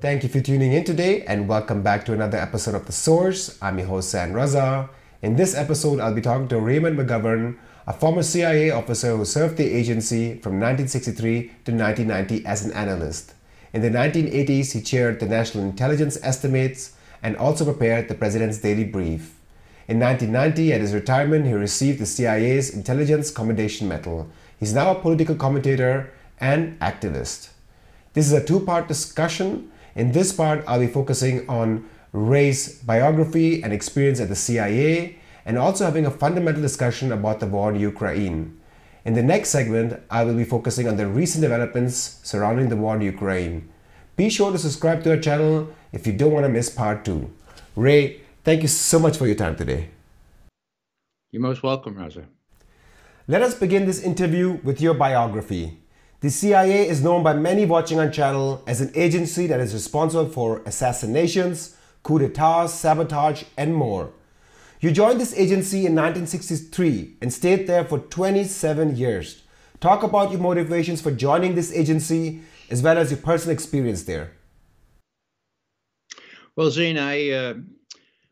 Thank you for tuning in today and welcome back to another episode of The Source. I'm your host, Zain Raza. In this episode, I'll be talking to Raymond McGovern, a former CIA officer who served the agency from 1963 to 1990 as an analyst. In the 1980s, he chaired the National Intelligence Estimates and also prepared the President's Daily Brief. In 1990, at his retirement, he received the CIA's Intelligence Commendation Medal. He's now a political commentator and activist. This is a two part discussion in this part, I'll be focusing on Ray's biography and experience at the CIA and also having a fundamental discussion about the war in Ukraine. In the next segment, I will be focusing on the recent developments surrounding the war in Ukraine. Be sure to subscribe to our channel if you don't want to miss part 2. Ray, thank you so much for your time today. You're most welcome, Raza. Let us begin this interview with your biography. The CIA is known by many watching our channel as an agency that is responsible for assassinations, coup d'etats, sabotage, and more. You joined this agency in 1963 and stayed there for 27 years. Talk about your motivations for joining this agency as well as your personal experience there. Well, Zain, I uh,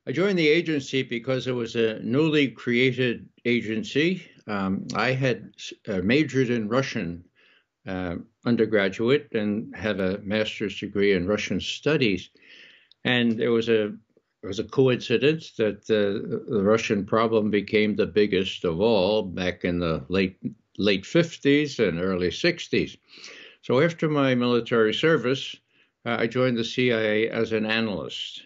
I joined the agency because it was a newly created agency. Um, I had uh, majored in Russian uh, undergraduate and had a master's degree in Russian studies. And there was a it was a coincidence that uh, the Russian problem became the biggest of all back in the late late 50s and early 60s. So after my military service, uh, I joined the CIA as an analyst.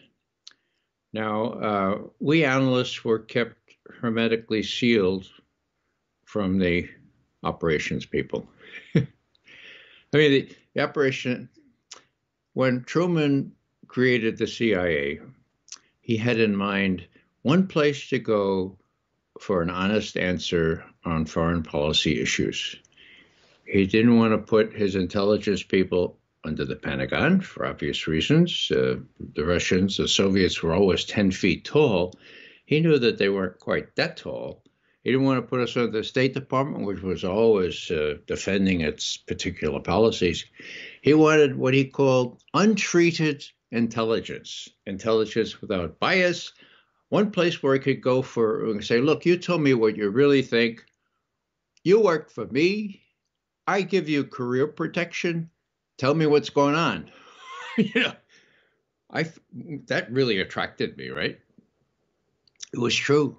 Now, uh, we analysts were kept hermetically sealed from the operations people. I mean, the, operation, when Truman created the CIA, he had in mind one place to go for an honest answer on foreign policy issues. He didn't want to put his intelligence people under the Pentagon for obvious reasons. Uh, the Russians, the Soviets were always 10 feet tall. He knew that they weren't quite that tall. He didn't want to put us under the State Department, which was always uh, defending its particular policies. He wanted what he called untreated intelligence, intelligence without bias. One place where he could go for and say, "Look, you tell me what you really think. You work for me. I give you career protection. Tell me what's going on." you know, I that really attracted me, right? It was true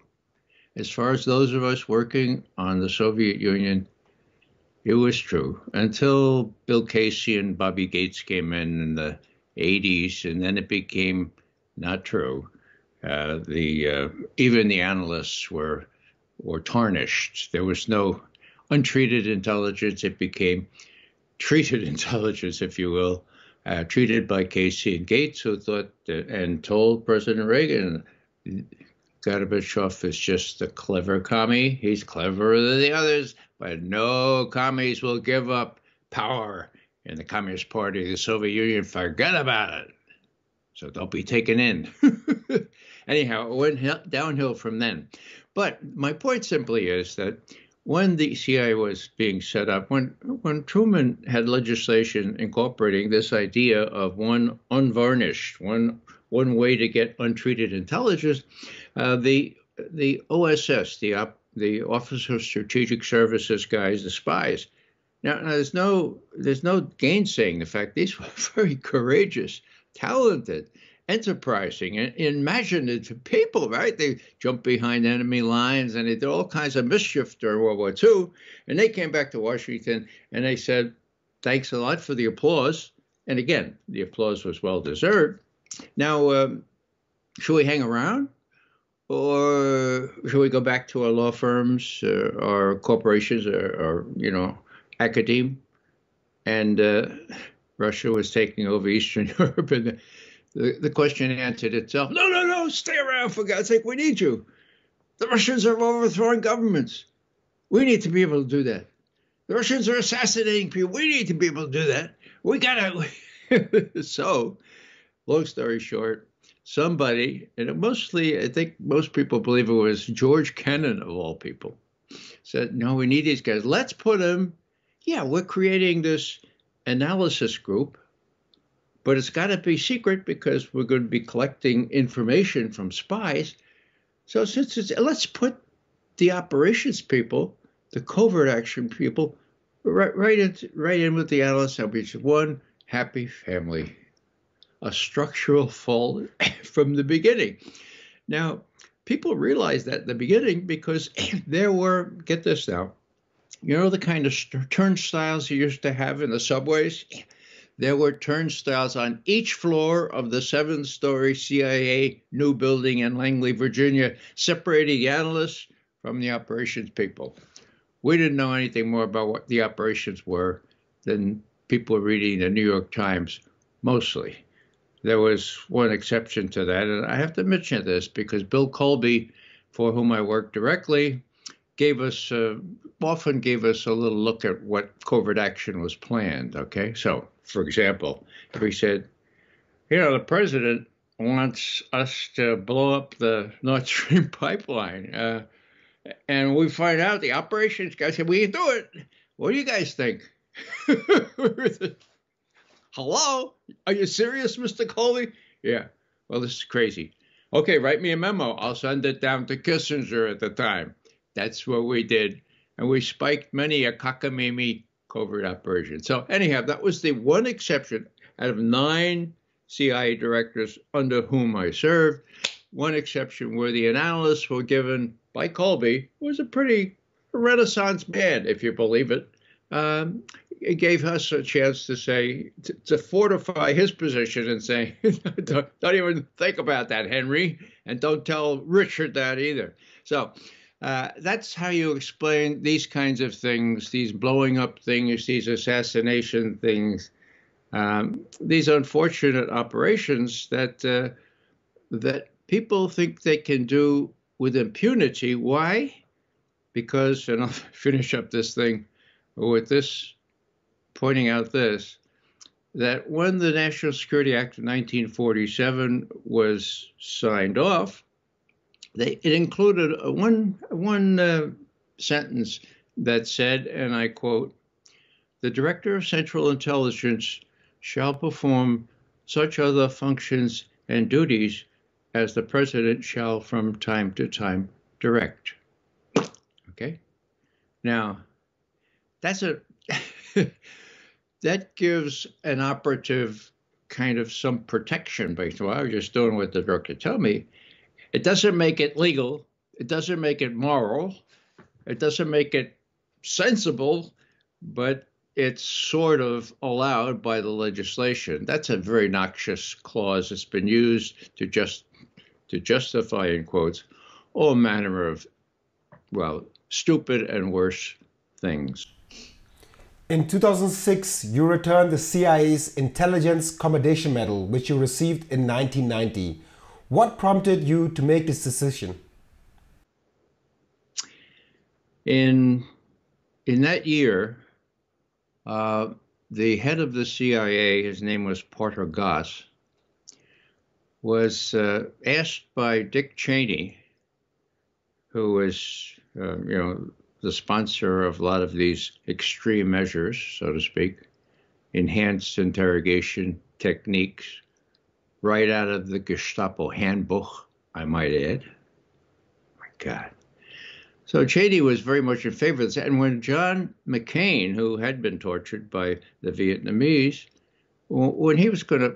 as far as those of us working on the Soviet Union, it was true until Bill Casey and Bobby Gates came in in the 80s, and then it became not true. Uh, the uh, even the analysts were were tarnished. There was no untreated intelligence. It became treated intelligence, if you will, uh, treated by Casey and Gates, who thought that, and told President Reagan Gorbachev is just a clever commie. He's cleverer than the others, but no commies will give up power in the Communist Party of the Soviet Union. Forget about it. So don't be taken in. Anyhow, it went downhill from then. But my point simply is that when the CIA was being set up, when when Truman had legislation incorporating this idea of one unvarnished, one one way to get untreated intelligence, uh, the the OSS, the op, the Office of Strategic Services guys, the spies. Now, now, there's no there's no gainsaying the fact these were very courageous, talented, enterprising, and imaginative people, right? They jumped behind enemy lines and they did all kinds of mischief during World War II. And they came back to Washington and they said, "Thanks a lot for the applause." And again, the applause was well deserved. Now, um, should we hang around? or should we go back to our law firms uh, or corporations or, or, you know academe? And uh, russia was taking over eastern europe and the, the question answered itself no no no stay around for god's sake we need you. The russians are overthrowing governments. We need to be able to do that. The russians are assassinating people. We need to be able to do that. We gotta so long story short somebody, and mostly, I think most people believe it was George Kennan of all people, said, No, we need these guys. Let's put them. Yeah, we're creating this analysis group, but it's got to be secret because we're going to be collecting information from spies. So since it's let's put the operations people, the covert action people, right right in, right in with the analysts. That be one happy family, a structural fault from the beginning. Now, people realized that at the beginning because there were get this now, you know the kind of turnstiles you used to have in the subways there were turnstiles on each floor of the seven story CIA new building in Langley, Virginia, separating analysts from the operations people. We didn't know anything more about what the operations were than people reading the New York Times mostly. There was one exception to that, and I have to mention this because Bill Colby, for whom I work directly, gave us uh, often gave us a little look at what covert action was planned. Okay, so for example, he said, you know, the president wants us to blow up the Nord Stream pipeline, uh, and we find out the operations guy said we can do it. What do you guys think? Hello, are you serious, Mr. Colby? Yeah. Well, this is crazy. Okay, write me a memo. I'll send it down to Kissinger at the time. That's what we did. And we spiked many a cockamamie covert operation. So, anyhow, that was the one exception out of nine CIA directors under whom I served. One exception where the analysts were given by Colby was a pretty Renaissance man, if you believe it. Um, it gave us a chance to say to, to fortify his position and say, don't, don't, even think about that, Henry, and don't tell Richard that either. So uh, that's how you explain these kinds of things, these blowing up things, these assassination things, um, these unfortunate operations that uh, that people think they can do with impunity. Why? Because, and I'll finish up this thing with this, pointing out this, that when the National Security Act of 1947 was signed off, they, it included one one uh, sentence that said, and I quote, "The Director of Central Intelligence shall perform such other functions and duties as the President shall from time to time direct." Okay, now that's a that gives an operative kind of some protection based on I was just doing what the director told me. It doesn't make it legal. It doesn't make it moral. It doesn't make it sensible, but it's sort of allowed by the legislation. That's a very noxious clause. It's been used to just to justify, in quotes, all manner of, well, stupid and worse things. In 2006, you returned the CIA's Intelligence Commendation Medal, which you received in 1990. What prompted you to make this decision? In in that year, uh, the head of the CIA, his name was Porter Goss, was uh, asked by Dick Cheney, who was, uh, you know, the sponsor of a lot of these extreme measures, so to speak, enhanced interrogation techniques, right out of the Gestapo handbook, I might add. My God. So Cheney was very much in favor of this. And when John McCain, who had been tortured by the Vietnamese, when he was going to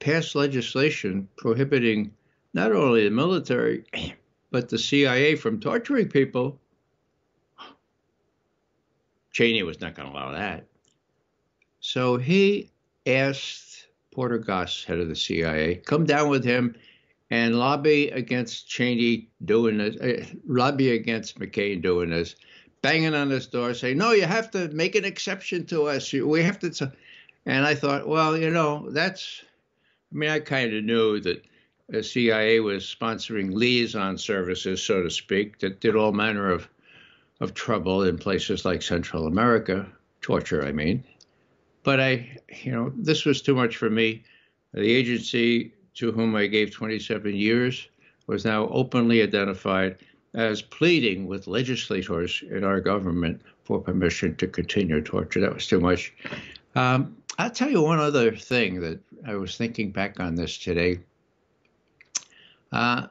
pass legislation prohibiting not only the military, but the CIA from torturing people, Cheney was not going to allow that. So he asked Porter Goss, head of the CIA, come down with him and lobby against Cheney doing this, uh, lobby against McCain doing this, banging on his door, saying, "No, you have to make an exception to us. We have to." And I thought, well, you know, that's. I mean, I kind of knew that the CIA was sponsoring liaison services, so to speak, that did all manner of of trouble in places like Central America, torture, I mean. But I, you know, this was too much for me. The agency to whom I gave 27 years was now openly identified as pleading with legislators in our government for permission to continue torture. That was too much. Um, I'll tell you one other thing that I was thinking back on this today. Uh,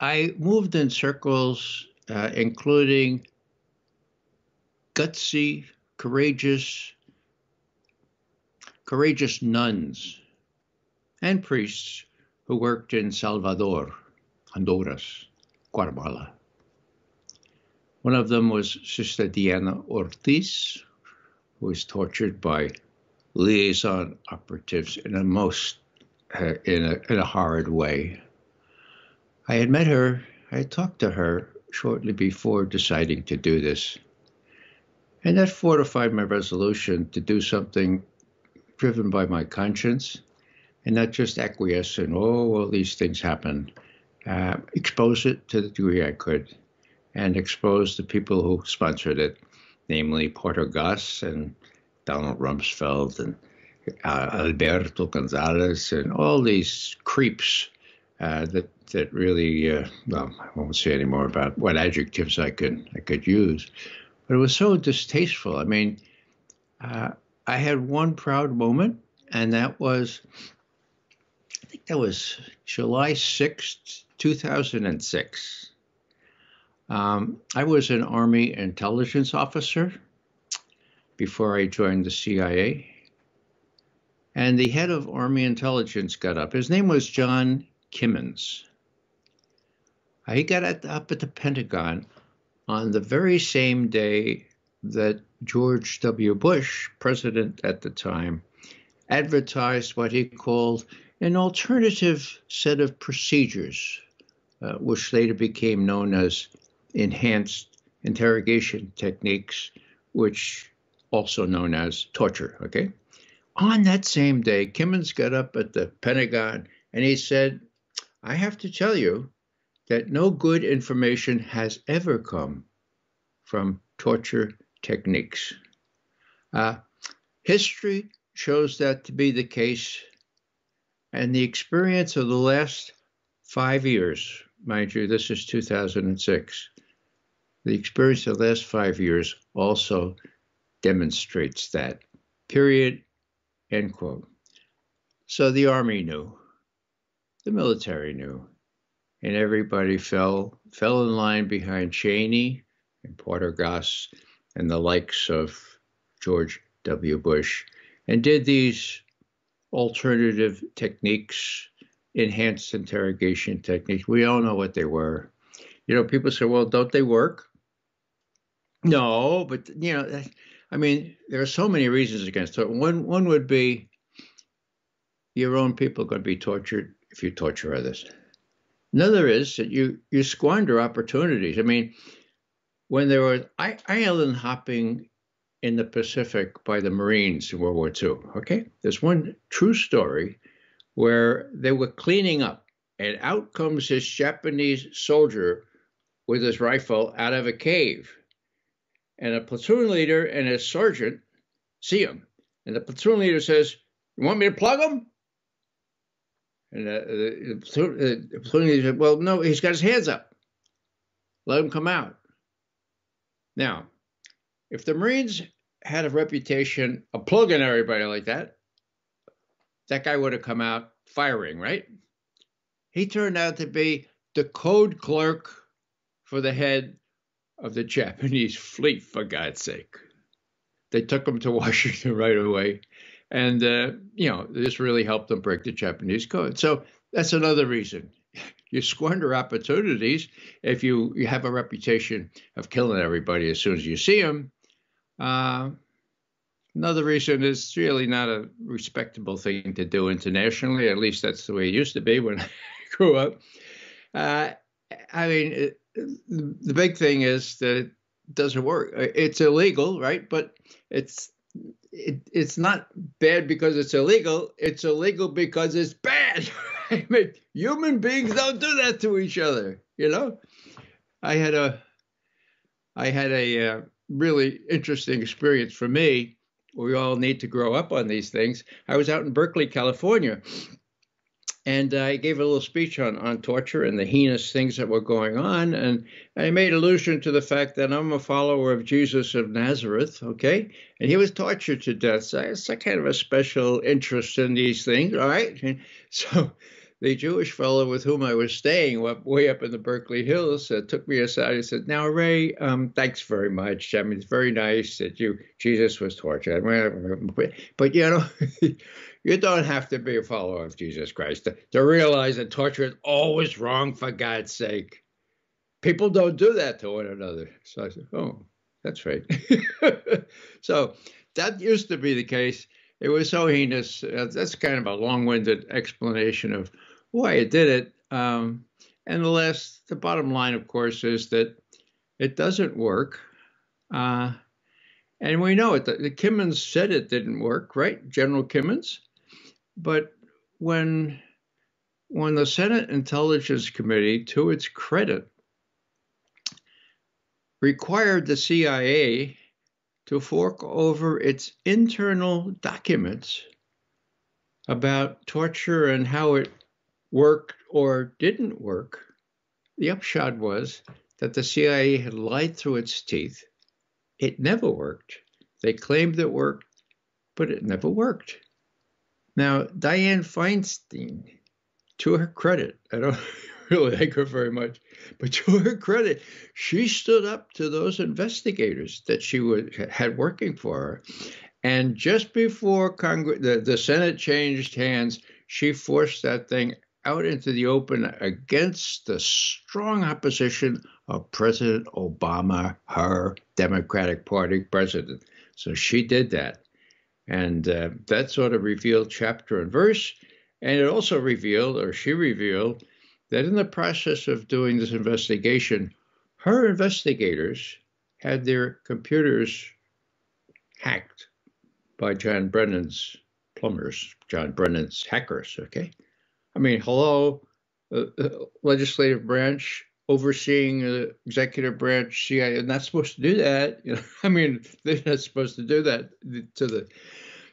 I moved in circles, uh, including gutsy, courageous, courageous nuns and priests who worked in Salvador, Honduras, Guatemala. One of them was Sister Diana Ortiz, who was tortured by liaison operatives in a most uh, in a in a horrid way. I had met her, I had talked to her shortly before deciding to do this. And that fortified my resolution to do something driven by my conscience and not just acquiesce in, oh, all these things happen. Uh, expose it to the degree I could and expose the people who sponsored it, namely Porter Goss and Donald Rumsfeld and uh, Alberto Gonzales and all these creeps uh, that that really uh, well I won't say any more about what adjectives I could I could use, but it was so distasteful. I mean, uh, I had one proud moment, and that was I think that was July sixth, two thousand and six. Um, I was an Army intelligence officer before I joined the CIA. And the head of Army intelligence got up. His name was John Kimmons. He got up at the Pentagon on the very same day that George W. Bush, president at the time, advertised what he called an alternative set of procedures, uh, which later became known as enhanced interrogation techniques, which also known as torture. Okay. On that same day, Kimmons got up at the Pentagon and he said, I have to tell you that no good information has ever come from torture techniques. Uh, history shows that to be the case, and the experience of the last five years, mind you, this is 2006, the experience of the last five years also demonstrates that. Period. End quote. So the Army knew, the military knew, and everybody fell fell in line behind Cheney and Porter Goss and the likes of George W. Bush and did these alternative techniques, enhanced interrogation techniques. We all know what they were. You know, people say, well, don't they work? No, but, you know, I mean, there are so many reasons against it. One one would be your own people are going to be tortured if you torture others. Another is that you you squander opportunities. I mean, when there was island hopping in the Pacific by the Marines in World War II. Okay, there's one true story where they were cleaning up, and out comes this Japanese soldier with his rifle out of a cave and a platoon leader and a sergeant see him. And the platoon leader says, You want me to plug him? And the, the, platoon, the platoon said, Well, no, he's got his hands up. Let him come out. Now, if the Marines had a reputation of plugging everybody like that, that guy would have come out firing, right? He turned out to be the code clerk for the head of the Japanese fleet, for God's sake. They took him to Washington right away. And, uh, you know, this really helped them break the Japanese code. So that's another reason. You squander opportunities if you, you have a reputation of killing everybody as soon as you see them. Uh, another reason is really not a respectable thing to do internationally. At least that's the way it used to be when I grew up. Uh, I mean, the big thing is that it doesn't work. It's illegal, right? But it's it, it's not bad because it's illegal. It's illegal because it's bad. I mean, human beings don't do that to each other. You know, I had a I had a uh, really interesting experience for me. We all need to grow up on these things. I was out in Berkeley, California, and I gave a little speech on, on torture and the heinous things that were going on. And I made allusion to the fact that I'm a follower of Jesus of Nazareth, okay? And he was tortured to death. So it's a kind of a special interest in these things, all right? And so the Jewish fellow with whom I was staying way up in the Berkeley Hills uh, took me aside and said, "Now, Ray, um, thanks very much. I mean, it's very nice that you Jesus was tortured, but you know, You don't have to be a follower of Jesus Christ to, to realize that torture is always wrong for God's sake. People don't do that to one another. So I said, oh, that's right. so that used to be the case. It was so heinous. Uh, that's kind of a long-winded explanation of why it did it. Um, and the last, the bottom line, of course, is that it doesn't work. Uh, and we know it. The, the Kimmons said it didn't work, right? General Kimmons. But when when the Senate Intelligence Committee, to its credit, required the CIA to fork over its internal documents about torture and how it worked or didn't work, the upshot was that the CIA had lied through its teeth. It never worked. They claimed it worked, but it never worked. Now, Dianne Feinstein, to her credit, I don't really like her very much, but to her credit, she stood up to those investigators that she would, had working for her. And just before Congress, the, the Senate changed hands, she forced that thing out into the open against the strong opposition of President Obama, her Democratic Party president. So she did that. And uh, that sort of revealed chapter and verse. And it also revealed, or she revealed, that in the process of doing this investigation, her investigators had their computers hacked by John Brennan's plumbers, John Brennan's hackers. Okay. I mean, hello, uh, uh, legislative branch overseeing the executive branch, CIA, not supposed to do that. You know, I mean, they're not supposed to do that to the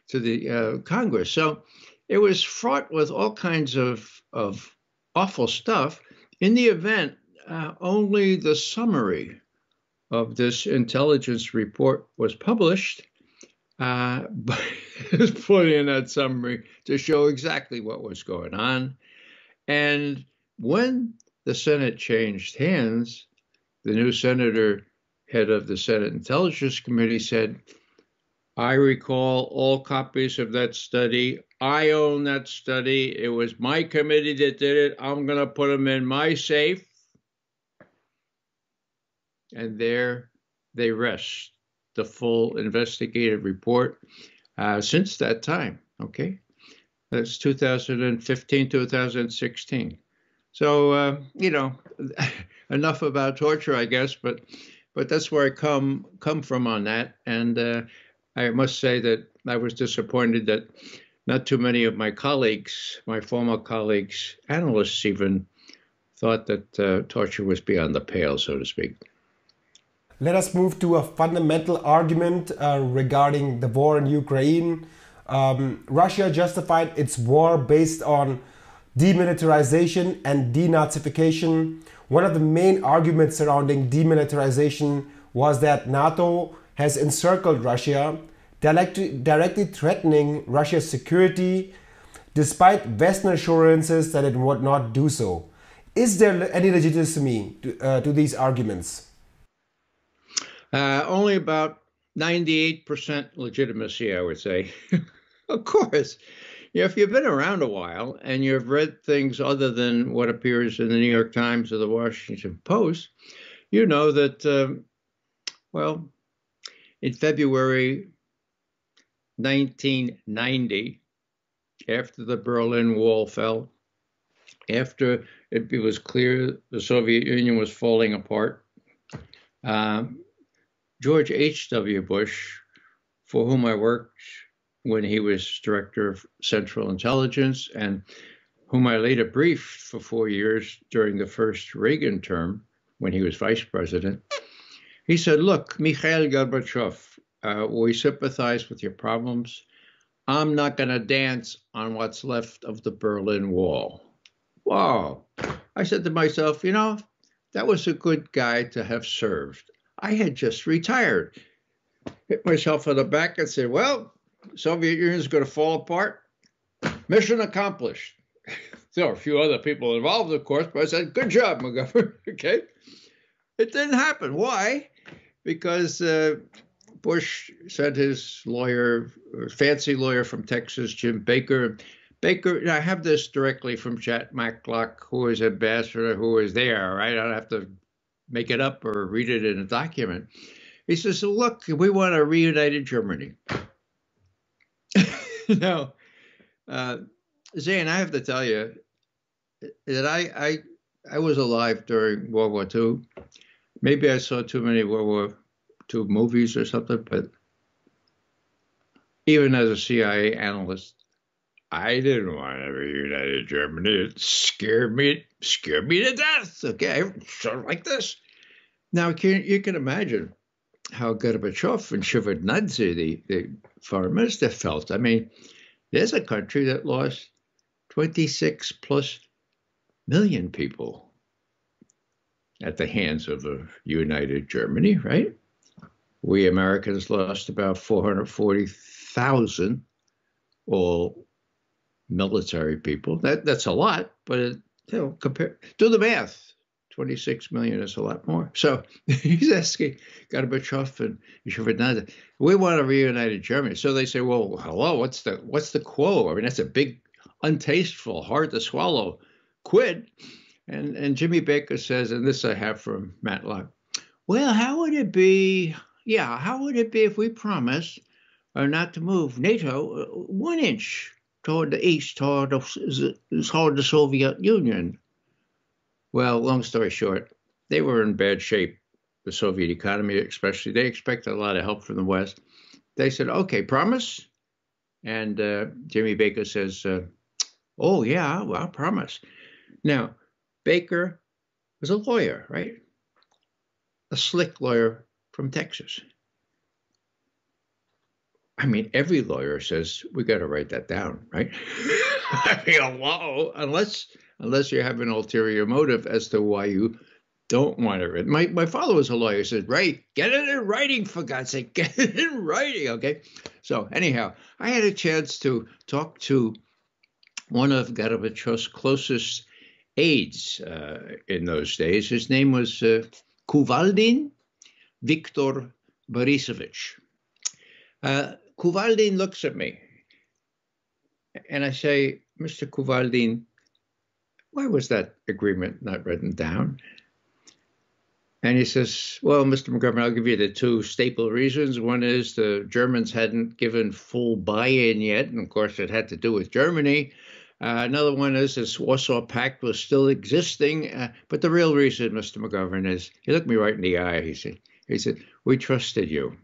to the uh, Congress. So it was fraught with all kinds of of awful stuff. In the event, uh, only the summary of this intelligence report was published. Uh, but it's put in that summary to show exactly what was going on. And when the Senate changed hands, the new senator, head of the Senate Intelligence Committee, said, I recall all copies of that study. I own that study. It was my committee that did it. I'm going to put them in my safe. And there they rest, the full investigative report uh, since that time. Okay. That's 2015, 2016. So uh, you know, enough about torture, I guess. But but that's where I come come from on that. And uh, I must say that I was disappointed that not too many of my colleagues, my former colleagues, analysts even, thought that uh, torture was beyond the pale, so to speak. Let us move to a fundamental argument uh, regarding the war in Ukraine. Um, Russia justified its war based on demilitarization and denazification. One of the main arguments surrounding demilitarization was that NATO has encircled Russia, directly, threatening Russia's security, despite Western assurances that it would not do so. Is there any legitimacy to, uh, to these arguments? Uh, only about 98% legitimacy, I would say. of course if you've been around a while and you've read things other than what appears in the New York Times or the Washington Post, you know that, um, well, in February 1990, after the Berlin Wall fell, after it, was clear the Soviet Union was falling apart, um, George H.W. Bush, for whom I worked when he was director of Central Intelligence and whom I later briefed for four years during the first Reagan term when he was vice president. He said, Look, Mikhail Gorbachev, uh, we sympathize with your problems. I'm not going to dance on what's left of the Berlin Wall. Wow. I said to myself, you know, that was a good guy to have served. I had just retired. Hit myself on the back and said, well, Soviet Union is going to fall apart. Mission accomplished. there were a few other people involved, of course, but I said, good job, McGovern. okay. It didn't happen. Why? Because uh, Bush sent his lawyer, fancy lawyer from Texas, Jim Baker. Baker, I have this directly from Jack Matlock, who is ambassador, who was there, right? I don't have to make it up or read it in a document. He says, Look, we want a reunited Germany. now, uh, Zain, I have to tell you that I, I, I was alive during World War II. Maybe I saw too many World War II movies or something, but even as a CIA analyst, I didn't want to reunite Germany. It scared me, scared me to death. Okay, sort of like this. Now, can, you can imagine how Gorbachev and Shevardnadze, the, the foreign minister, felt. I mean, there's a country that lost 26 plus million people at the hands of a united Germany, right? We Americans lost about 440,000 all military people. That that's a lot, but it, you know, compare do the math. 26 million is a lot more. So he's asking Gorbachev and Shevardnadze, we want a reunited Germany. So they say, well, hello, what's the what's the quo? I mean, that's a big, untasteful, hard to swallow quid. And and Jimmy Baker says, and this I have from Matlock, well, how would it be? Yeah, how would it be if we promise uh, not to move NATO uh, one inch toward the east, toward the, toward the Soviet Union? Well, long story short, they were in bad shape, the Soviet economy especially. They expected a lot of help from the West. They said, okay, promise? And uh, Jimmy Baker says, uh, oh, yeah, well, promise. Now, Baker was a lawyer, right? A slick lawyer from Texas. I mean, every lawyer says we got to write that down, right? I mean, hello, unless unless you have an ulterior motive as to why you don't want it My my father was a lawyer. Said, "Right, get it in writing for God's sake, get it in writing." Okay. So anyhow, I had a chance to talk to one of Gorbachev's closest aides uh, in those days. His name was uh, Kuvaldin Viktor Borisovich. Uh, Kuvaldin looks at me, and I say, "Mr. Kuvaldin, why was that agreement not written down? And he says, Well, Mr. McGovern, I'll give you the two staple reasons. One is the Germans hadn't given full buy in yet, and of course, it had to do with Germany. Uh, another one is this Warsaw Pact was still existing. Uh, but the real reason, Mr. McGovern, is he looked me right in the eye. He said, he said, We trusted you.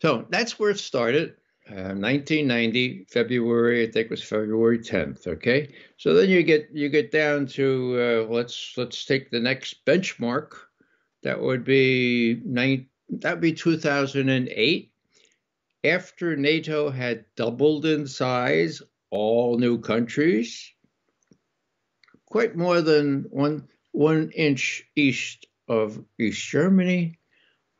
So that's where it started. 1990 uh, February I think it was February 10th okay so then you get you get down to uh, let's let's take the next benchmark that would be nine that would be 2008 after NATO had doubled in size all new countries quite more than one one inch east of East Germany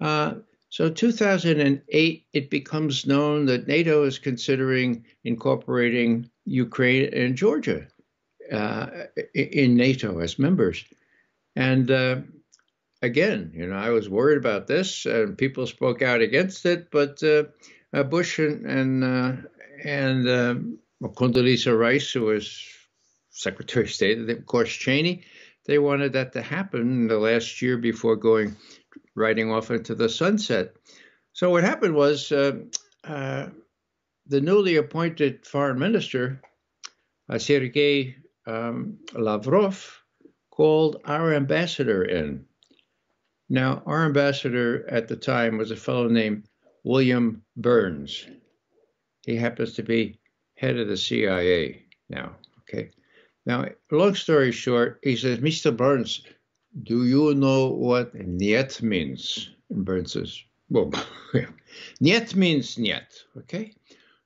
uh, so 2008, it becomes known that NATO is considering incorporating Ukraine and Georgia uh, in NATO as members. And uh, again, you know, I was worried about this, and people spoke out against it. But uh, Bush and and uh, and uh, Condoleezza Rice, who was Secretary of State, of course Cheney, they wanted that to happen in the last year before going riding off into the sunset. So what happened was uh, the newly appointed foreign minister, uh, Sergei um, Lavrov, called our ambassador in. Now, our ambassador at the time was a fellow named William Burns. He happens to be head of the CIA now. Okay. Now, long story short, he says, Mr. Burns, do you know what "niet" means? And Burns says, well, Niet means niet, okay?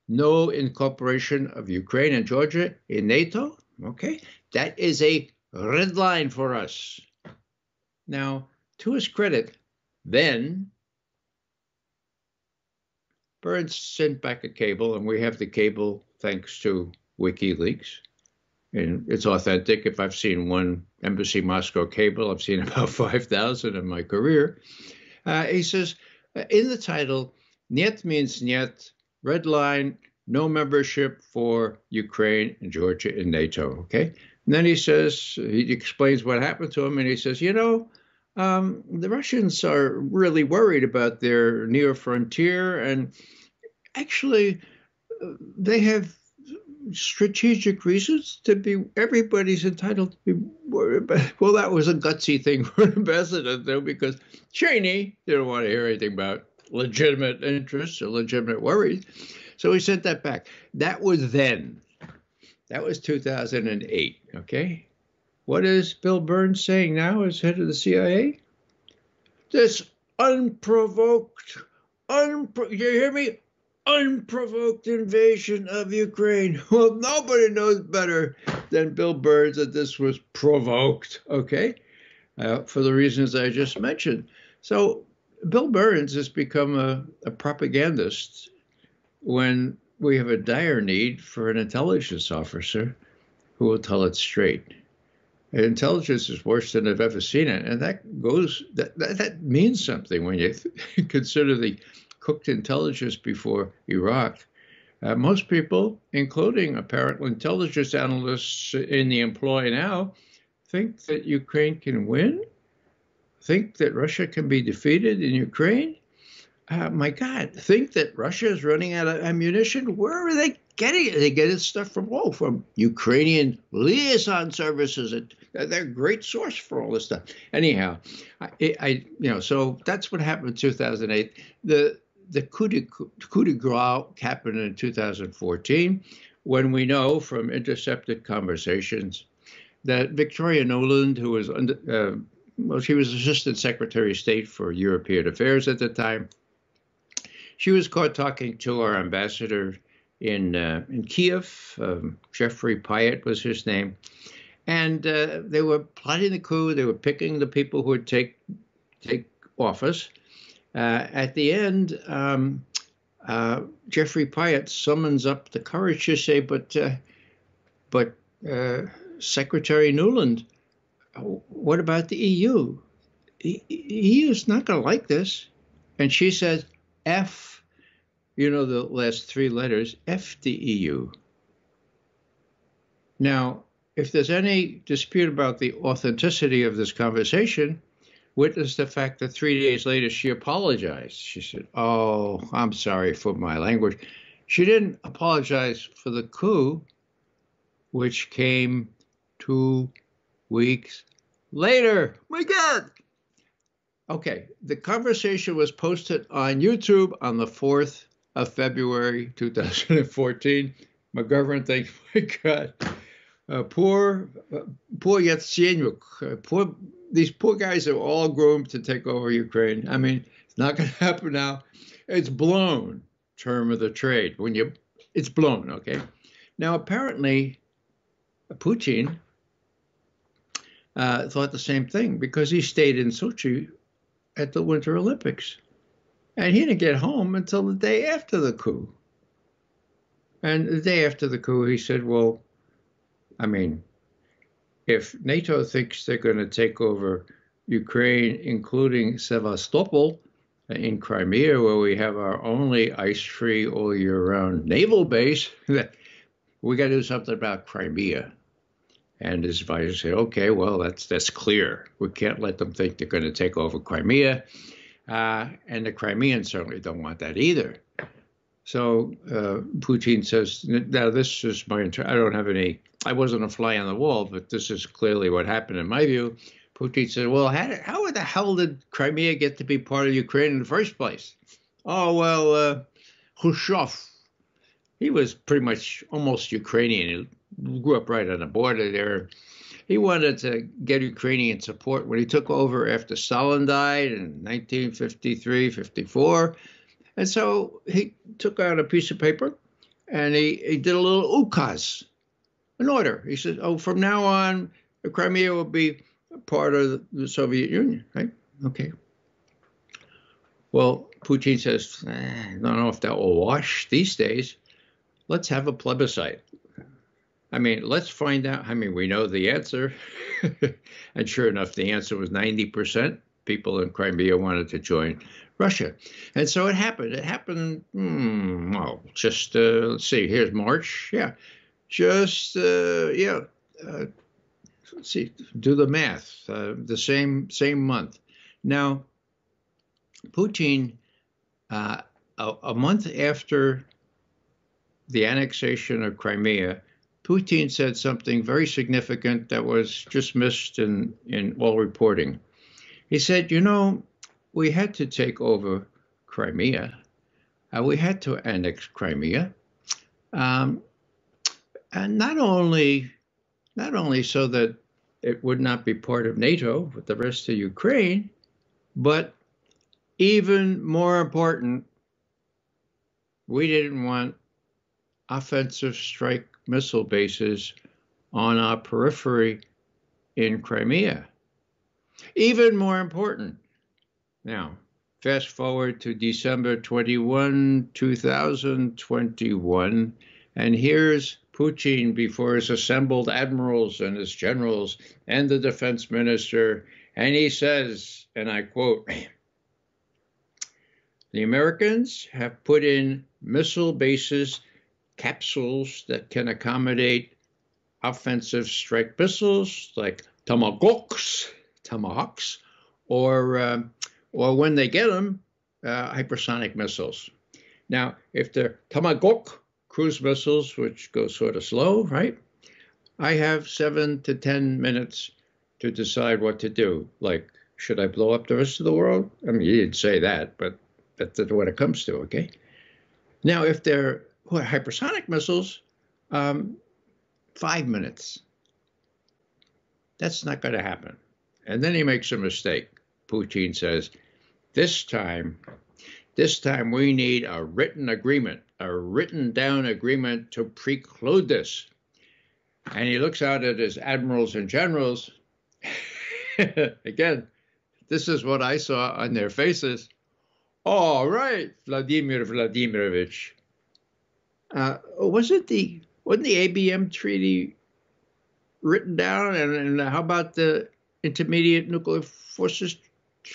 No incorporation of Ukraine and Georgia in NATO, okay? That is a red line for us. Now, to his credit, then Sent back a cable, and we have the cable thanks to WikiLeaks. And it's authentic. If I've seen one Embassy Moscow cable, I've seen about 5,000 in my career. Uh, he says, uh, in the title, Niet means Niet, red line, no membership for Ukraine and Georgia in NATO. Okay. And then he says, he explains what happened to him, and he says, you know, um, the Russians are really worried about their near frontier, and actually, they have strategic reasons to be. Everybody's entitled to be worried about. Well, that was a gutsy thing for an ambassador, though, because Cheney didn't want to hear anything about legitimate interests or legitimate worries. So he sent that back. That was then. That was 2008. Okay. What is Bill Burns saying now as head of the CIA? This unprovoked, unpro- you hear me? Unprovoked invasion of Ukraine. Well, nobody knows better than Bill Burns that this was provoked, okay? Uh, for the reasons I just mentioned. So Bill Burns has become a, a propagandist when we have a dire need for an intelligence officer who will tell it straight intelligence is worse than I've ever seen it, and that goes that that, that means something when you consider the cooked intelligence before Iraq. Uh, most people, including apparent intelligence analysts in the employ now, think that Ukraine can win, think that Russia can be defeated in Ukraine. Uh, my God, think that Russia is running out of ammunition. Where are they getting it? They get this stuff from oh, from Ukrainian liaison services. They're a great source for all this stuff. Anyhow, I, I you know, so that's what happened in 2008. The the coup de, coup de grace happened in 2014 when we know from intercepted conversations that Victoria Nuland, who was under, uh, well, she was Assistant Secretary of State for European Affairs at the time, she was caught talking to our ambassador in uh, in Kiev. Um, Jeffrey Pyatt was his name, and uh, they were plotting the coup. They were picking the people who would take take office. Uh, at the end, um, uh, Jeffrey Pyatt summons up the courage to say, "But, uh, but Secretary Nuland, what about the EU? The EU is not going to like this." And she says, "F." You know the last three letters, F the EU. Now, if there's any dispute about the authenticity of this conversation, witness the fact that three days later she apologized. She said, Oh, I'm sorry for my language. She didn't apologize for the coup, which came two weeks later. My God! Okay, the conversation was posted on YouTube on the 4th of February 2014. McGovern thinks, my God, uh, poor, uh, poor Yatsenyuk, uh, poor, these poor guys are all groomed to take over Ukraine. I mean, it's not going to happen now. It's blown, term of the trade. When you, it's blown, okay? Now, apparently, Putin uh, thought the same thing because he stayed in Sochi at the Winter Olympics. And he didn't get home until the day after the coup. And the day after the coup, he said, Well, I mean, if NATO thinks they're going to take over Ukraine, including Sevastopol in Crimea, where we have our only ice free all year round naval base, we got to do something about Crimea. And his advisor said, okay, well, that's, that's clear. We can't let them think they're going to take over Crimea. Uh, and the Crimeans certainly don't want that either. So uh, Putin says, now this is my, inter- I don't have any, I wasn't a fly on the wall, but this is clearly what happened in my view. Putin said, well, how, did, how the hell did Crimea get to be part of Ukraine in the first place? Oh, well, uh, Khrushchev, he was pretty much almost Ukrainian. He grew up right on the border there. He wanted to get Ukrainian support when he took over after Stalin died in 1953, 54 And so he took out a piece of paper and he, he did a little ukaz, an order. He said, oh, from now on, Crimea will be part of the Soviet Union, right? Okay. Well, Putin says, eh, I don't know if that will wash these days. Let's have a plebiscite. I mean, let's find out. I mean, we know the answer. and sure enough, the answer was 90% people in Crimea wanted to join Russia. And so it happened. It happened, hmm, well, just, uh, let's see, here's March. Yeah. Just, uh, yeah. Uh, let's see, do the math. Uh, the same same month. Now, Putin, uh, a, a month after the annexation of Crimea, Putin said something very significant that was just missed in, in all reporting. He said, You know, we had to take over Crimea, uh, we had to annex Crimea. Um, and not only not only so that it would not be part of NATO with the rest of Ukraine, but even more important, we didn't want offensive strike missile bases on our periphery in Crimea. Even more important, now, fast forward to December 21, 2021, and here's Putin before his assembled admirals and his generals and the defense minister, and he says, and I quote, the Americans have put in missile bases, capsules that can accommodate offensive strike missiles like Tomahawks, Tomahawks, or uh, or when they get them, uh, hypersonic missiles. Now, if they're Tomahawk cruise missiles, which go sort of slow, right? I have seven to 10 minutes to decide what to do. Like, should I blow up the rest of the world? I mean, you didn't say that, but that's what it comes to, okay? Now, if they're hypersonic missiles, um, five minutes. That's not going to happen. And then he makes a mistake. Putin says, this time, this time we need a written agreement, a written down agreement to preclude this. And he looks out at his admirals and generals. Again, this is what I saw on their faces. All right, Vladimir Vladimirovich. Uh, wasn't the wasn't the ABM treaty written down? And, and how about the intermediate nuclear forces?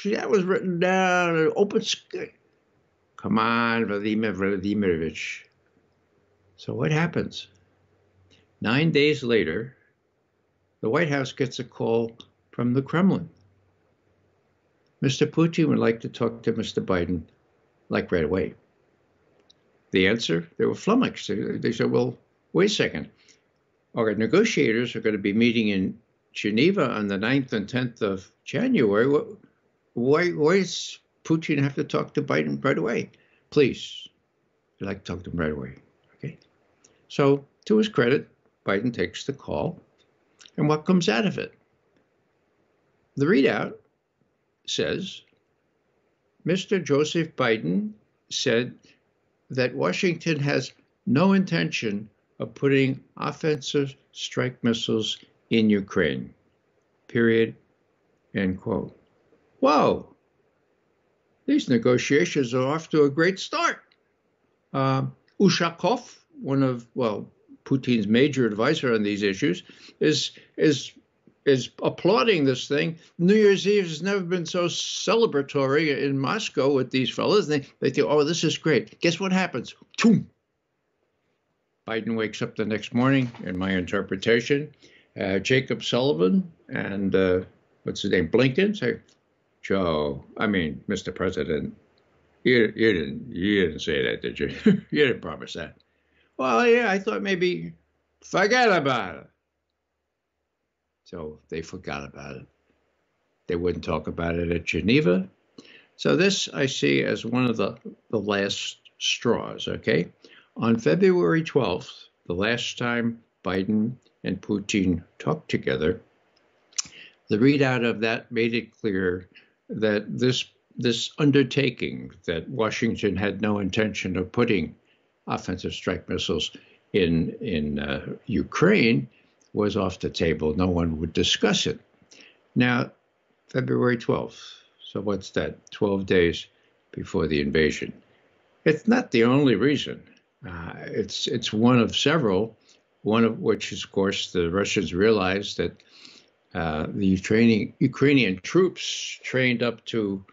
That was written down. Open. Come on, Vladimir Vladimirovich. So what happens? Nine days later, the White House gets a call from the Kremlin. Mr. Putin would like to talk to Mr. Biden, like right away. The answer, they were flummoxed. They said, well, wait a second. Our negotiators are going to be meeting in Geneva on the 9th and 10th of January. Why, why Putin have to talk to Biden right away? Please, I'd like to talk to him right away. Okay. So, to his credit, Biden takes the call. And what comes out of it? The readout says Mr. Joseph Biden said that Washington has no intention of putting offensive strike missiles in Ukraine. Period. End quote. Whoa, these negotiations are off to a great start. Uh, Ushakov, one of, well, Putin's major advisor on these issues, is, is, is applauding this thing. New Year's Eve has never been so celebratory in Moscow with these fellows. They, they think, oh, this is great. Guess what happens? Toom! Biden wakes up the next morning, in my interpretation. Uh, Jacob Sullivan and uh, what's his name, Blinken, say, Joe, I mean, Mr. President, you, you didn't you didn't say that, did you? you didn't promise that. Well, yeah, I thought maybe forget about it. So they forgot about it. They wouldn't talk about it at Geneva. So this I see as one of the, the last straws, okay? On February 12th, the last time Biden and Putin talked together, the readout of that made it clear that this this undertaking that Washington had no intention of putting offensive strike missiles in in uh, Ukraine was off the table. No one would discuss it. Now, February 12th. So what's that? 12 days before the invasion. It's not the only reason. Uh, it's it's one of several. One of which is, of course, the Russians realized that uh, the Ukrainian Ukrainian troops trained up to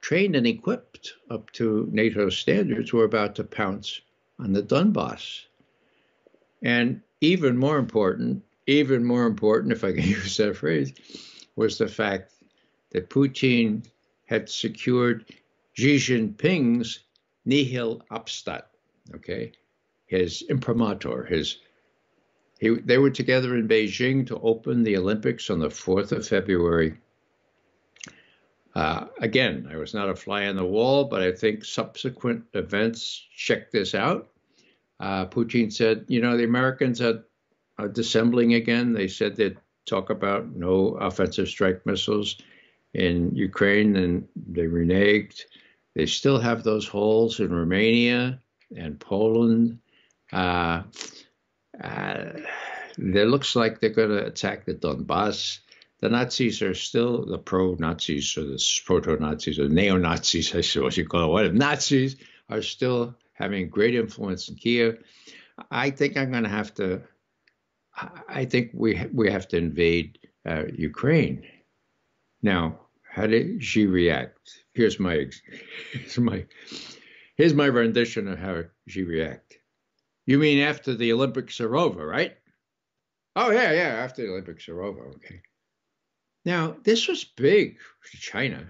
trained and equipped up to NATO standards were about to pounce on the Donbass. And even more important, even more important, if I can use that phrase, was the fact that Putin had secured Xi Jinping's nihil obstat, okay, his imprimatur, his he, they were together in Beijing to open the Olympics on the 4th of February. Uh, again, I was not a fly on the wall, but I think subsequent events check this out. Uh, Putin said, you know, the Americans are, are dissembling again. They said they'd talk about no offensive strike missiles in Ukraine, and they reneged. They still have those holes in Romania and Poland. Uh, uh, it looks like they're going to attack the Donbass. The Nazis are still the pro-Nazis or the proto-Nazis or neo-Nazis, I suppose you call it. What Nazis are still having great influence in Kiev. I think I'm going to have to. I think we we have to invade uh, Ukraine. Now, how did Xi react? Here's my here's my here's my rendition of how Xi react. You mean after the Olympics are over, right? Oh, yeah, yeah, after the Olympics are over. Okay. Now, this was big for China.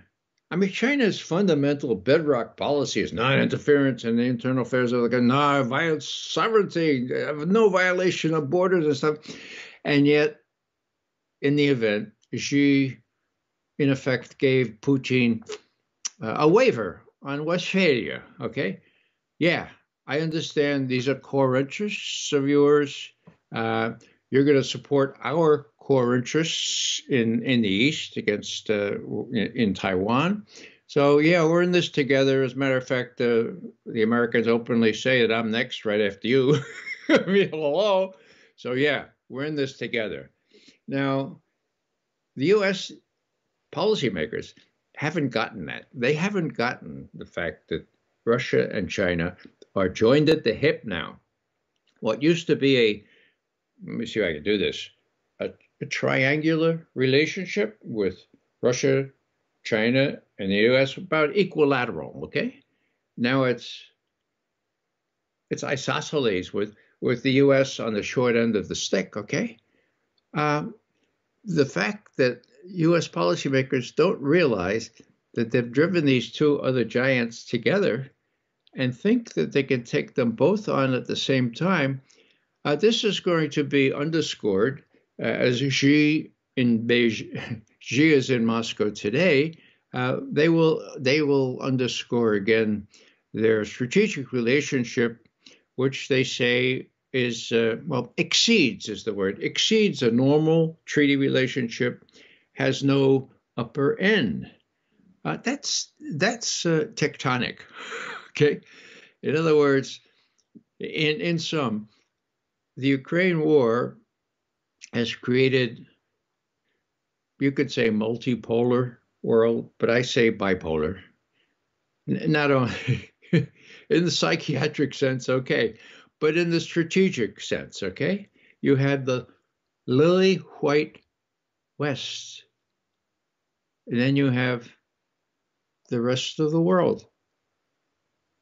I mean, China's fundamental bedrock policy is non interference in the internal affairs of the country, no violence, sovereignty, no violation of borders and stuff. And yet, in the event, Xi, in effect, gave Putin uh, a waiver on Westphalia. Okay. Yeah, I understand these are core interests of yours. Uh, you're going to support our core interests in, in the East against uh, in, in, Taiwan. So yeah, we're in this together. As a matter of fact, uh, the Americans openly say that I'm next right after you. I mean, hello. So yeah, we're in this together. Now, the U.S. policymakers haven't gotten that. They haven't gotten the fact that Russia and China are joined at the hip now. What used to be a, let me see if I can do this, a, a triangular relationship with Russia, China, and the U.S. about equilateral. Okay, now it's it's isosceles with with the U.S. on the short end of the stick. Okay, um, the fact that U.S. policymakers don't realize that they've driven these two other giants together and think that they can take them both on at the same time, uh, this is going to be underscored uh, as Xi in Beijing, Xi is in Moscow today. Uh, they will they will underscore again their strategic relationship, which they say is uh, well exceeds is the word exceeds a normal treaty relationship, has no upper end. Uh, that's that's uh, tectonic. Okay. In other words, in, in sum, the Ukraine war has created, you could say, multipolar world, but I say bipolar. Not only in the psychiatric sense, okay, but in the strategic sense, okay? You had the lily white West, and then you have the rest of the world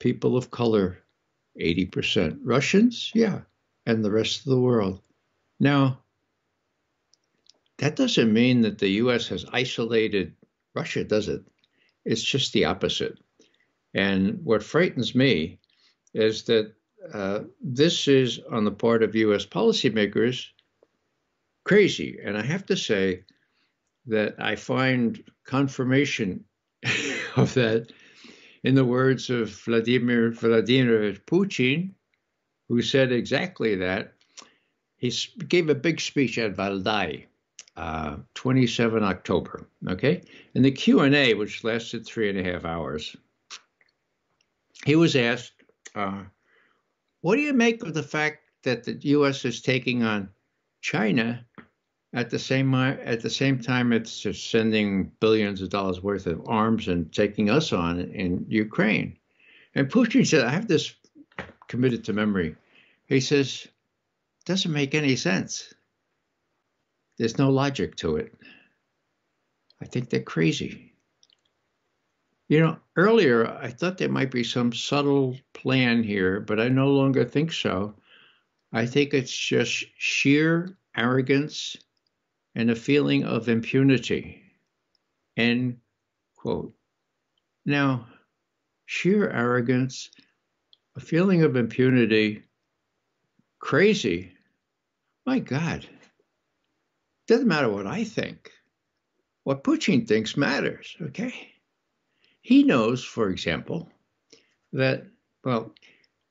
people of color, 80%. Russians, yeah, and the rest of the world. Now, that doesn't mean that the US has isolated Russia, does it? It's just the opposite. And what frightens me is that uh, this is, on the part of US policymakers, crazy. And I have to say that I find confirmation of that in the words of Vladimir Vladimirovich Putin, who said exactly that. He gave a big speech at Valdai, uh, 27 October. Okay, in the Q and A, which lasted three and a half hours, he was asked, uh, "What do you make of the fact that the U.S. is taking on China at the same at the same time it's just sending billions of dollars worth of arms and taking us on in Ukraine?" And Putin said, "I have this committed to memory." He says, "Doesn't make any sense." There's no logic to it. I think they're crazy. You know, earlier I thought there might be some subtle plan here, but I no longer think so. I think it's just sheer arrogance and a feeling of impunity. End quote. Now, sheer arrogance, a feeling of impunity, crazy. My God. Doesn't matter what I think. What Putin thinks matters, okay? He knows, for example, that, well,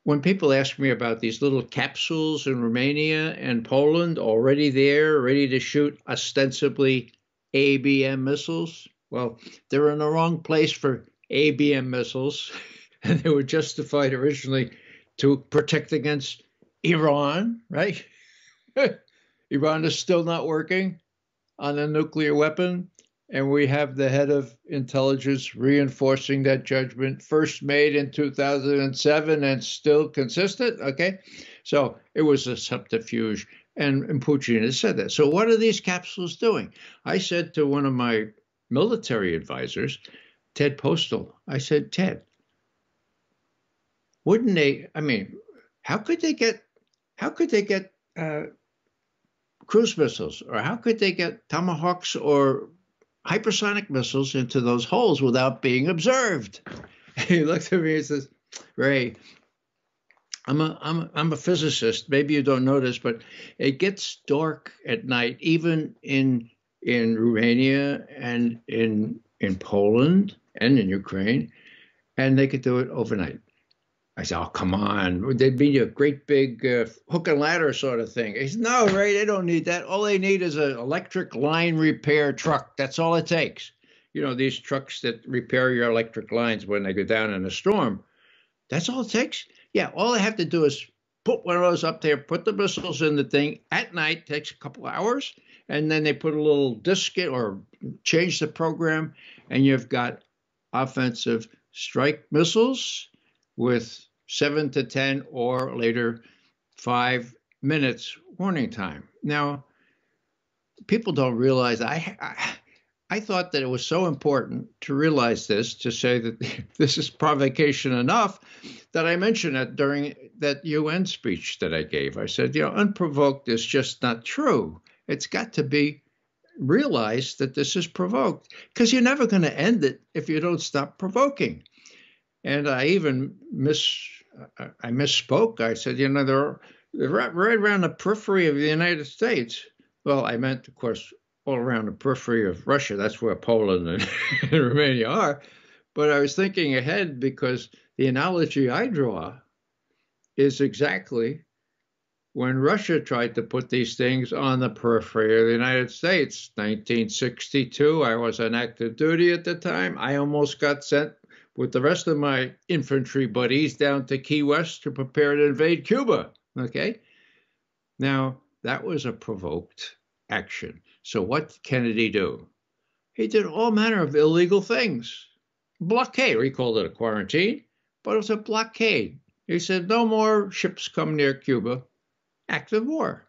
when people ask me about these little capsules in Romania and Poland already there, ready to shoot ostensibly ABM missiles, well, they're in the wrong place for ABM missiles, and they were justified originally to protect against Iran, right? Iran is still not working on a nuclear weapon, and we have the head of intelligence reinforcing that judgment, first made in 2007 and still consistent. Okay, so it was a subterfuge, and, and Putin has said that. So, what are these capsules doing? I said to one of my military advisors, Ted Postol, I said, Ted, wouldn't they? I mean, how could they get? How could they get uh, cruise missiles, or how could they get tomahawks or hypersonic missiles into those holes without being observed? he looked at me and says, Ray, I'm a, I'm, a, I'm a physicist. Maybe you don't this, but it gets dark at night, even in in Romania and in in Poland and in Ukraine, and they could do it overnight. I said, "Oh, come on! They'd be a great big uh, hook and ladder sort of thing." He said, "No, Ray, they don't need that. All they need is an electric line repair truck. That's all it takes. You know, these trucks that repair your electric lines when they go down in a storm. That's all it takes. Yeah, all they have to do is put one of those up there, put the missiles in the thing at night. Takes a couple hours, and then they put a little disk in or change the program, and you've got offensive strike missiles." With seven to 10 or later five minutes warning time. Now, people don't realize I, I, I thought that it was so important to realize this to say that this is provocation enough that I mentioned it during that UN speech that I gave. I said, you know, unprovoked is just not true. It's got to be realized that this is provoked because you're never going to end it if you don't stop provoking. And I even miss I misspoke. I said, you know, they're, they're right, right around the periphery of the United States. Well, I meant, of course, all around the periphery of Russia. That's where Poland and, and Romania are. But I was thinking ahead because the analogy I draw is exactly when Russia tried to put these things on the periphery of the United States. 1962, I was on active duty at the time. I almost got sent with the rest of my infantry buddies down to Key West to prepare to invade Cuba. Okay. Now, that was a provoked action. So, what did Kennedy do? He did all manner of illegal things. Blockade, he called it a quarantine, but it was a blockade. He said, no more ships come near Cuba. Active war.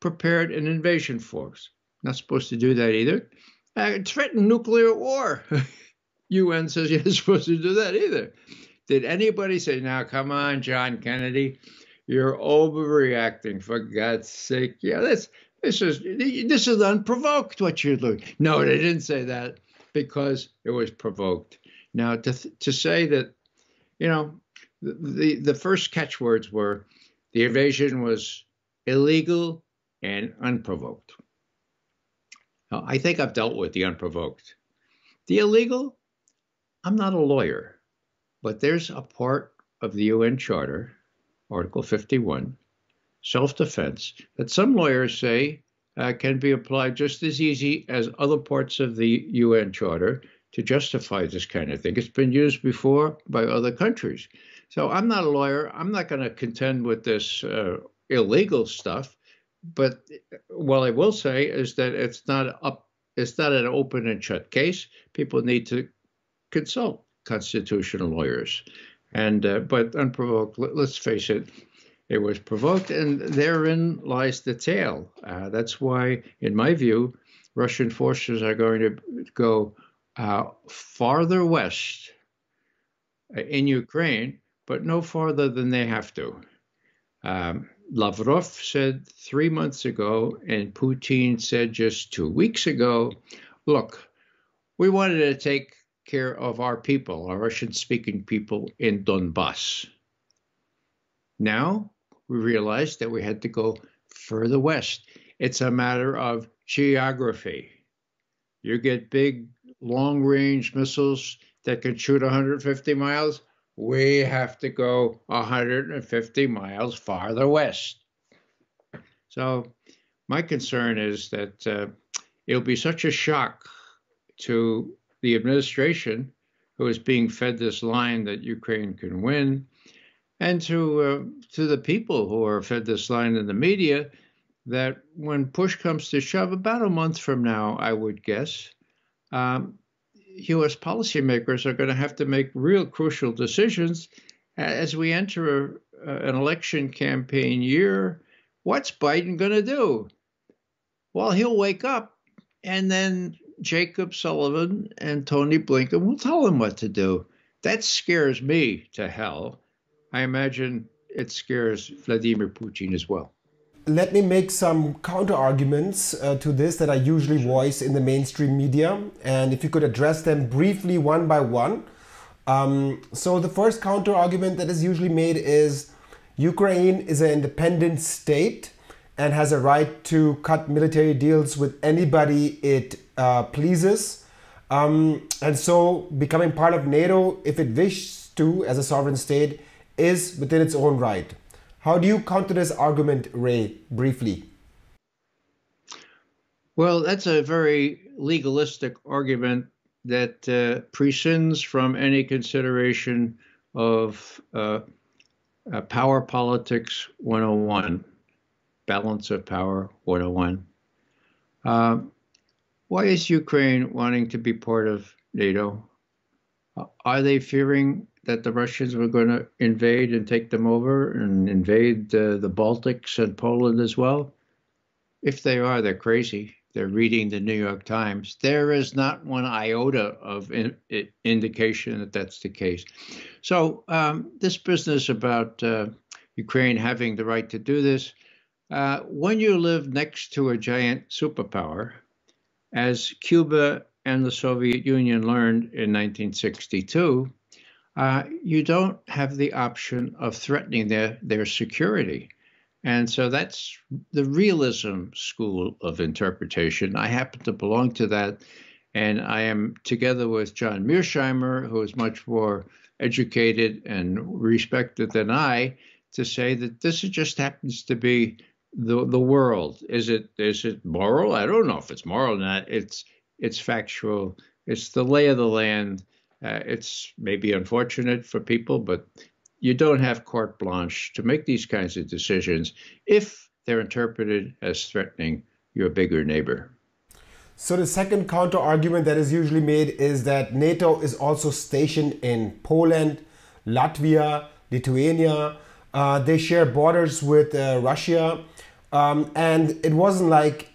Prepared an invasion force. Not supposed to do that either. Uh, threatened nuclear war. UN says you're supposed to do that either. Did anybody say, now come on, John Kennedy, you're overreacting for God's sake? Yeah, this this is this is unprovoked what you're doing. No, they didn't say that because it was provoked. Now to to say that, you know, the the first catchwords were the invasion was illegal and unprovoked. Now, I think I've dealt with the unprovoked. The illegal, I'm not a lawyer, but there's a part of the UN Charter, Article 51, self defense, that some lawyers say uh, can be applied just as easy as other parts of the UN Charter to justify this kind of thing. It's been used before by other countries. So I'm not a lawyer. I'm not going to contend with this uh, illegal stuff. But what I will say is that it's not up. It's not an open and shut case. People need to consult constitutional lawyers. And uh, but unprovoked, let, us face it, it was provoked, and therein lies the tale. Uh, that's why, in my view, Russian forces are going to go uh, farther west uh, in Ukraine, but no farther than they have to. Um, Lavrov said three months ago, and Putin said just two weeks ago look, we wanted to take care of our people, our Russian speaking people in Donbass. Now we realized that we had to go further west. It's a matter of geography. You get big long range missiles that can shoot 150 miles. We have to go 150 miles farther west. So, my concern is that uh, it'll be such a shock to the administration who is being fed this line that Ukraine can win and to uh, to the people who are fed this line in the media that when push comes to shove, about a month from now, I would guess, um, U.S. policymakers are going to have to make real crucial decisions as we enter a, an election campaign year. What's Biden going to do? Well, he'll wake up, and then Jacob Sullivan and Tony Blinken will tell him what to do. That scares me to hell I imagine it scares Vladimir Putin as well. Let me make some counter arguments uh, to this that I usually voice in the mainstream media, and if you could address them briefly one by one. Um, so, the first counter argument that is usually made is Ukraine is an independent state and has a right to cut military deals with anybody it uh, pleases. Um, and so, becoming part of NATO, if it wishes to, as a sovereign state, is within its own right. How do you counter this argument, Ray, briefly? Well, that's a very legalistic argument that uh, prescinds from any consideration of uh, uh, power politics 101, balance of power 101. Uh, why is Ukraine wanting to be part of NATO? Uh, are they fearing that the Russians were going to invade and take them over and invade the Baltics and Poland as well? If they are, they're crazy. They're reading the New York Times. There is not one iota of in, in, indication that that's the case. So, um, this business about uh, Ukraine having the right to do this, uh, when you live next to a giant superpower, as Cuba and the Soviet Union learned in 1962, uh, you don't have the option of threatening their, their security. And so that's the realism school of interpretation. I happen to belong to that. And I am together with John Mearsheimer, who is much more educated and respected than I, to say that this just happens to be the the world. Is it is it moral? I don't know if it's moral or not. It's it's factual. It's the lay of the land. Uh, it's maybe unfortunate for people, but you don't have carte blanche to make these kinds of decisions if they're interpreted as threatening your bigger neighbor. So, the second counter argument that is usually made is that NATO is also stationed in Poland, Latvia, Lithuania. Uh, they share borders with uh, Russia. Um, and it wasn't like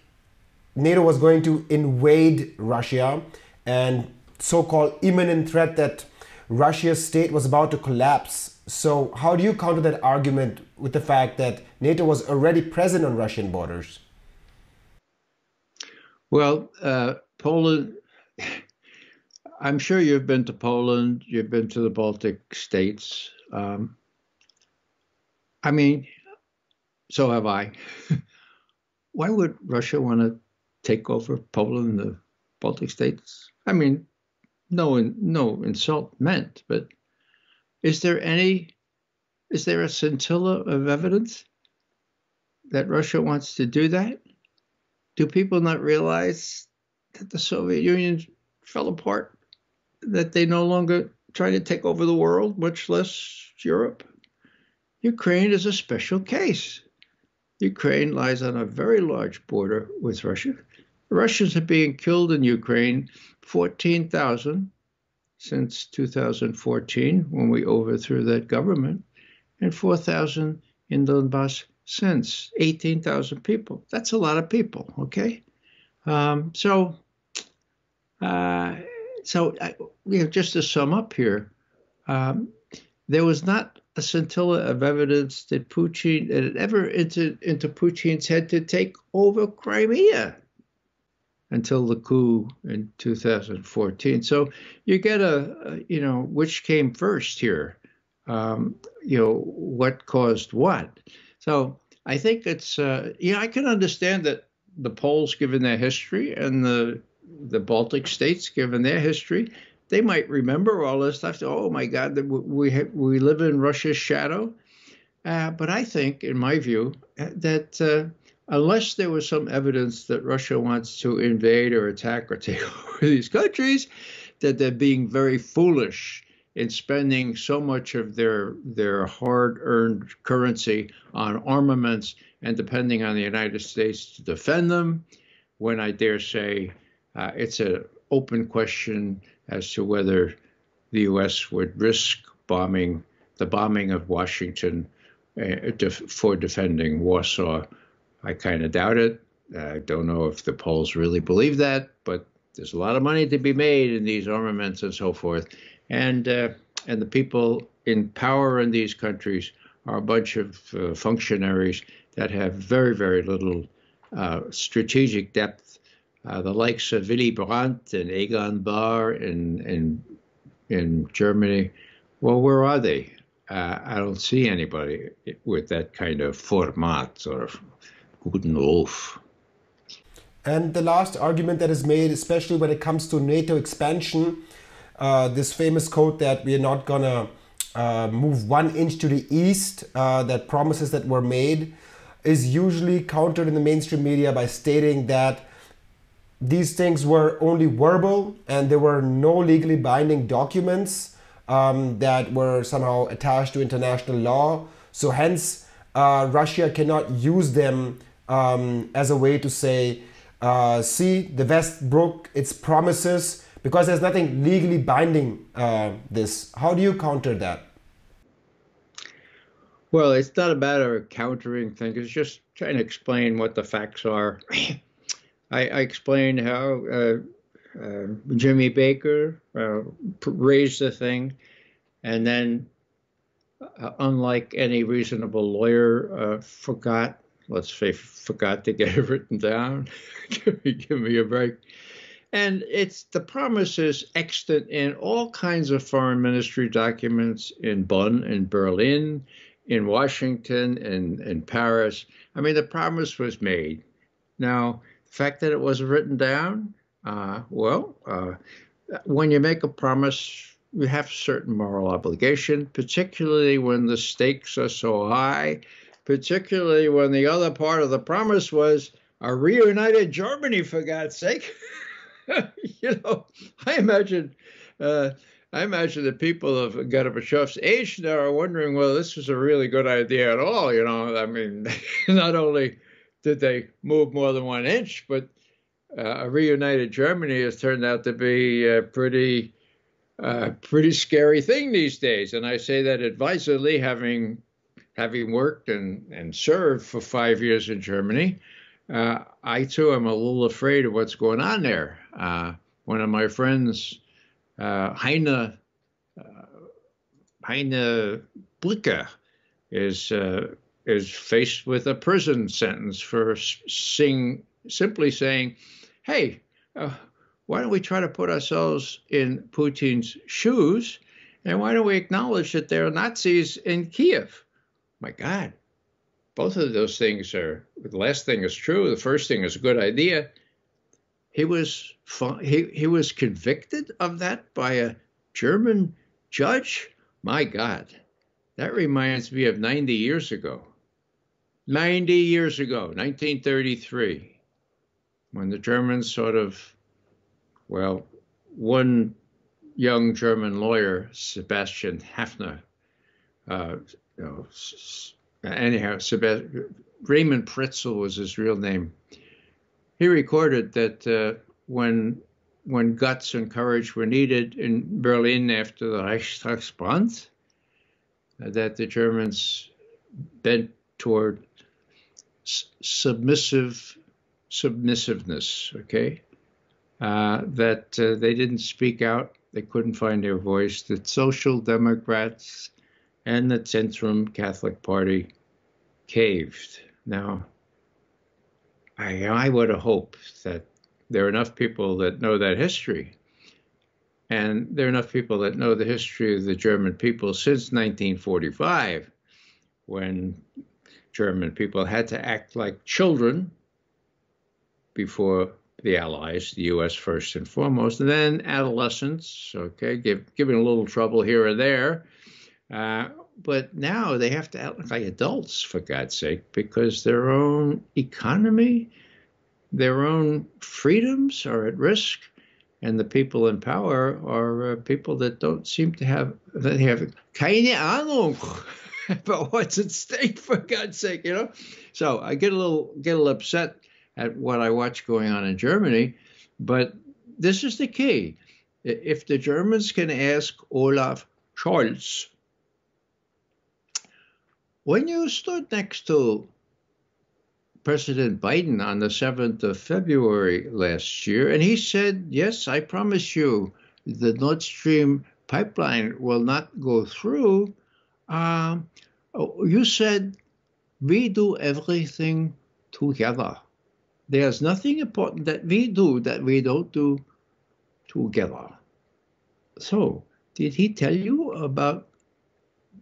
NATO was going to invade Russia and so-called imminent threat that Russia's state was about to collapse. So how do you counter that argument with the fact that NATO was already present on Russian borders? Well, uh, Poland. I'm sure you've been to Poland. You've been to the Baltic states. Um, I mean, so have I. Why would Russia want to take over Poland and the Baltic states? I mean, no no insult meant, but is there any is there a scintilla of evidence that Russia wants to do that? do people not realize that the Soviet Union fell apart? That they no longer try to take over the world, much less Europe? Ukraine is a special case. Ukraine lies on a very large border with Russia. Russians are being killed in Ukraine, 14,000 since 2014 when we overthrew that government, and 4,000 in Donbass since 18,000 people. That's a lot of people, okay? Um, so, uh, so I, you know, just to sum up here, um, there was not a scintilla of evidence that Putin that ever entered into Putin's head to take over Crimea until the coup in 2014. So you get a, a you know which came first here, um, you know what caused what. So I think it's uh, yeah I can understand that the Poles, given their history, and the the Baltic states, given their history, they might remember all this stuff. Oh my God, we we live in Russia's shadow. Uh, but I think, in my view, uh, that uh, unless there was some evidence that Russia wants to invade or attack or take over these countries, that they're being very foolish in spending so much of their their hard-earned currency on armaments and depending on the United States to defend them, when I dare say uh, it's an open question as to whether the U.S. would risk bombing the bombing of Washington uh, def- for defending Warsaw. I kind of doubt it. I don't know if the Poles really believe that, but there's a lot of money to be made in these armaments and so forth, and uh, and the people in power in these countries are a bunch of uh, functionaries that have very very little uh, strategic depth uh, the likes of Willy Brandt and Egon Bahr in, in, in Germany, well, where are they? Uh, I don't see anybody with that kind of format or guten Ruf. And the last argument that is made, especially when it comes to NATO expansion, uh, this famous quote that we are not going to uh, move one inch to the east, uh, that promises that were made, is usually countered in the mainstream media by stating that these things were only verbal and there were no legally binding documents um, that were somehow attached to international law. So, hence, uh, Russia cannot use them um, as a way to say, uh, see, the West broke its promises because there's nothing legally binding uh, this. How do you counter that? Well, it's not about a matter of countering things, it's just trying to explain what the facts are. I, I explained how uh, uh, Jimmy Baker uh, raised the thing, and then, uh, unlike any reasonable lawyer, uh, forgot. Let's say forgot to get it written down. give, me, give me a break. And it's the promise is extant in all kinds of foreign ministry documents in Bonn, in Berlin, in Washington, in, in Paris. I mean, the promise was made. Now, fact that it was written down, uh, well, uh, when you make a promise, you have certain moral obligation, particularly when the stakes are so high, particularly when the other part of the promise was a reunited Germany, for God's sake. you know, I imagine. Uh, I imagine the people of Gorbachev's age now are wondering, well, this was a really good idea at all. You know, I mean, not only did they move more than one inch, but uh, a reunited Germany has turned out to be a pretty, uh, pretty scary thing these days. And I say that advisedly, having having worked and, and served for five years in Germany, uh, I too am a little afraid of what's going on there. Uh, one of my friends, uh, Heine, uh, Heine Blicke, is is faced with a prison sentence for sing, simply saying, hey, uh, why don't we try to put ourselves in Putin's shoes? And why don't we acknowledge that there are Nazis in Kiev? My God, both of those things are, the last thing is true. The first thing is a good idea. He was, he, he was convicted of that by a German judge. My God, that reminds me of 90 years ago. 90 years ago, 1933, when the Germans sort of, well, one young German lawyer, Sebastian Haffner, uh, you know, anyhow, Sebastian, Raymond Pretzel was his real name. He recorded that uh, when when guts and courage were needed in Berlin after the Reichstagsbrand, that the Germans bent toward submissive submissiveness. Okay, uh, that uh, they didn't speak out, they couldn't find their voice. That Social Democrats and the Centrum Catholic Party caved. Now, I, I would have hoped that there are enough people that know that history. And there are enough people that know the history of the German people since 1945, when German people had to act like children before the Allies, the U.S. first and foremost, and then adolescents, okay, give, giving a little trouble here or there. Uh, but now they have to act like adults, for God's sake, because their own economy, their own freedoms are at risk, and the people in power are uh, people that don't seem to have they have keine Ahnung about what's at stake, for God's sake, you know. So I get a little get a little upset at what I watch going on in Germany, but this is the key. If the Germans can ask Olaf Scholz when you stood next to President Biden on the 7th of February last year, and he said, Yes, I promise you, the Nord Stream pipeline will not go through. Uh, you said, We do everything together. There's nothing important that we do that we don't do together. So, did he tell you about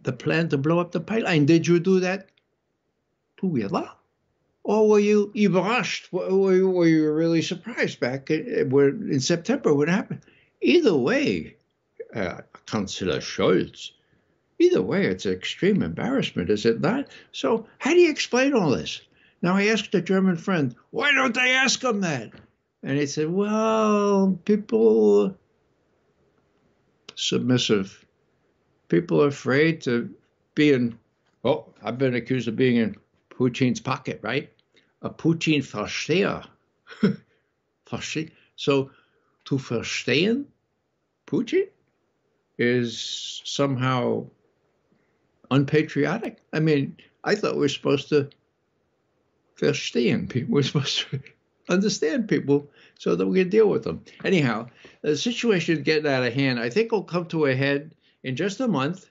the plan to blow up the pipeline. Did you do that together? Or were you überrascht? Were you, were you really surprised back in September What happened? Either way, uh, Councillor Scholz, either way, it's an extreme embarrassment, is it not? So, how do you explain all this? Now, I asked a German friend, why don't they ask him that? And he said, well, people submissive people are afraid to be in, oh, I've been accused of being in Putin's pocket, right? A Putin Versteher. so to verstehen Putin is somehow unpatriotic. I mean, I thought we are supposed to verstehen people. We're supposed to understand people so that we can deal with them. Anyhow, the situation is getting out of hand. I think will come to a head in just a month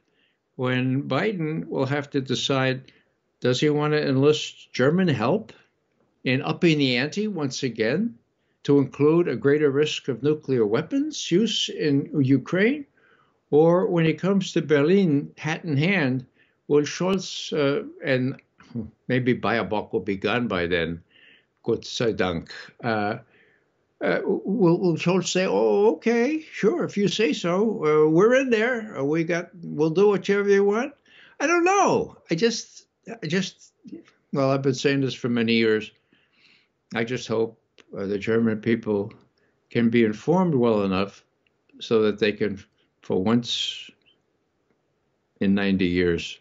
when Biden will have to decide does he want to enlist German help in upping the ante once again to include a greater risk of nuclear weapons use in Ukraine? Or when it comes to Berlin, hat in hand, will Scholz uh, and maybe Baerbock will be gone by then, Gott sei Dank, uh, uh, will, will Scholz say, "Oh, okay, sure, if you say so, uh, we're in there. Uh, we got, we'll do whatever you want." I don't know. I just, I just, well, I've been saying this for many years. I just hope uh, the German people can be informed well enough so that they can, for once in 90 years,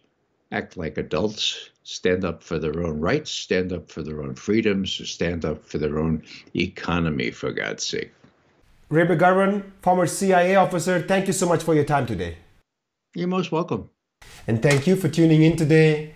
act like adults stand up for their own rights, stand up for their own freedoms, stand up for their own economy, for God's sake. Ray McGovern, former CIA officer, thank you so much for your time today. You're most welcome. And thank you for tuning in today.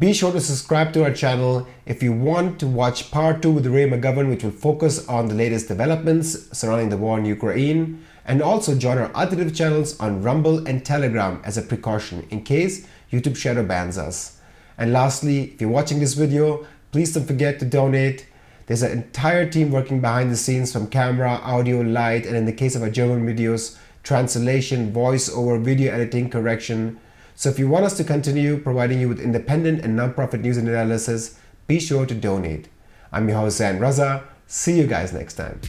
Be sure to subscribe to our channel if you want to watch part 2 with Ray McGovern, which will focus on the latest developments surrounding the war in Ukraine, and also join our alternative channels on Rumble and Telegram as a precaution in case YouTube shadow bans us. And lastly, if you're watching this video, please don't forget to donate. There's an entire team working behind the scenes from camera, audio, light, and in the case of our German videos, translation, voiceover, video editing, correction. So if you want us to continue providing you with independent and non-profit news and analysis, be sure to donate. I'm your host, Zain Raza. See you guys next time.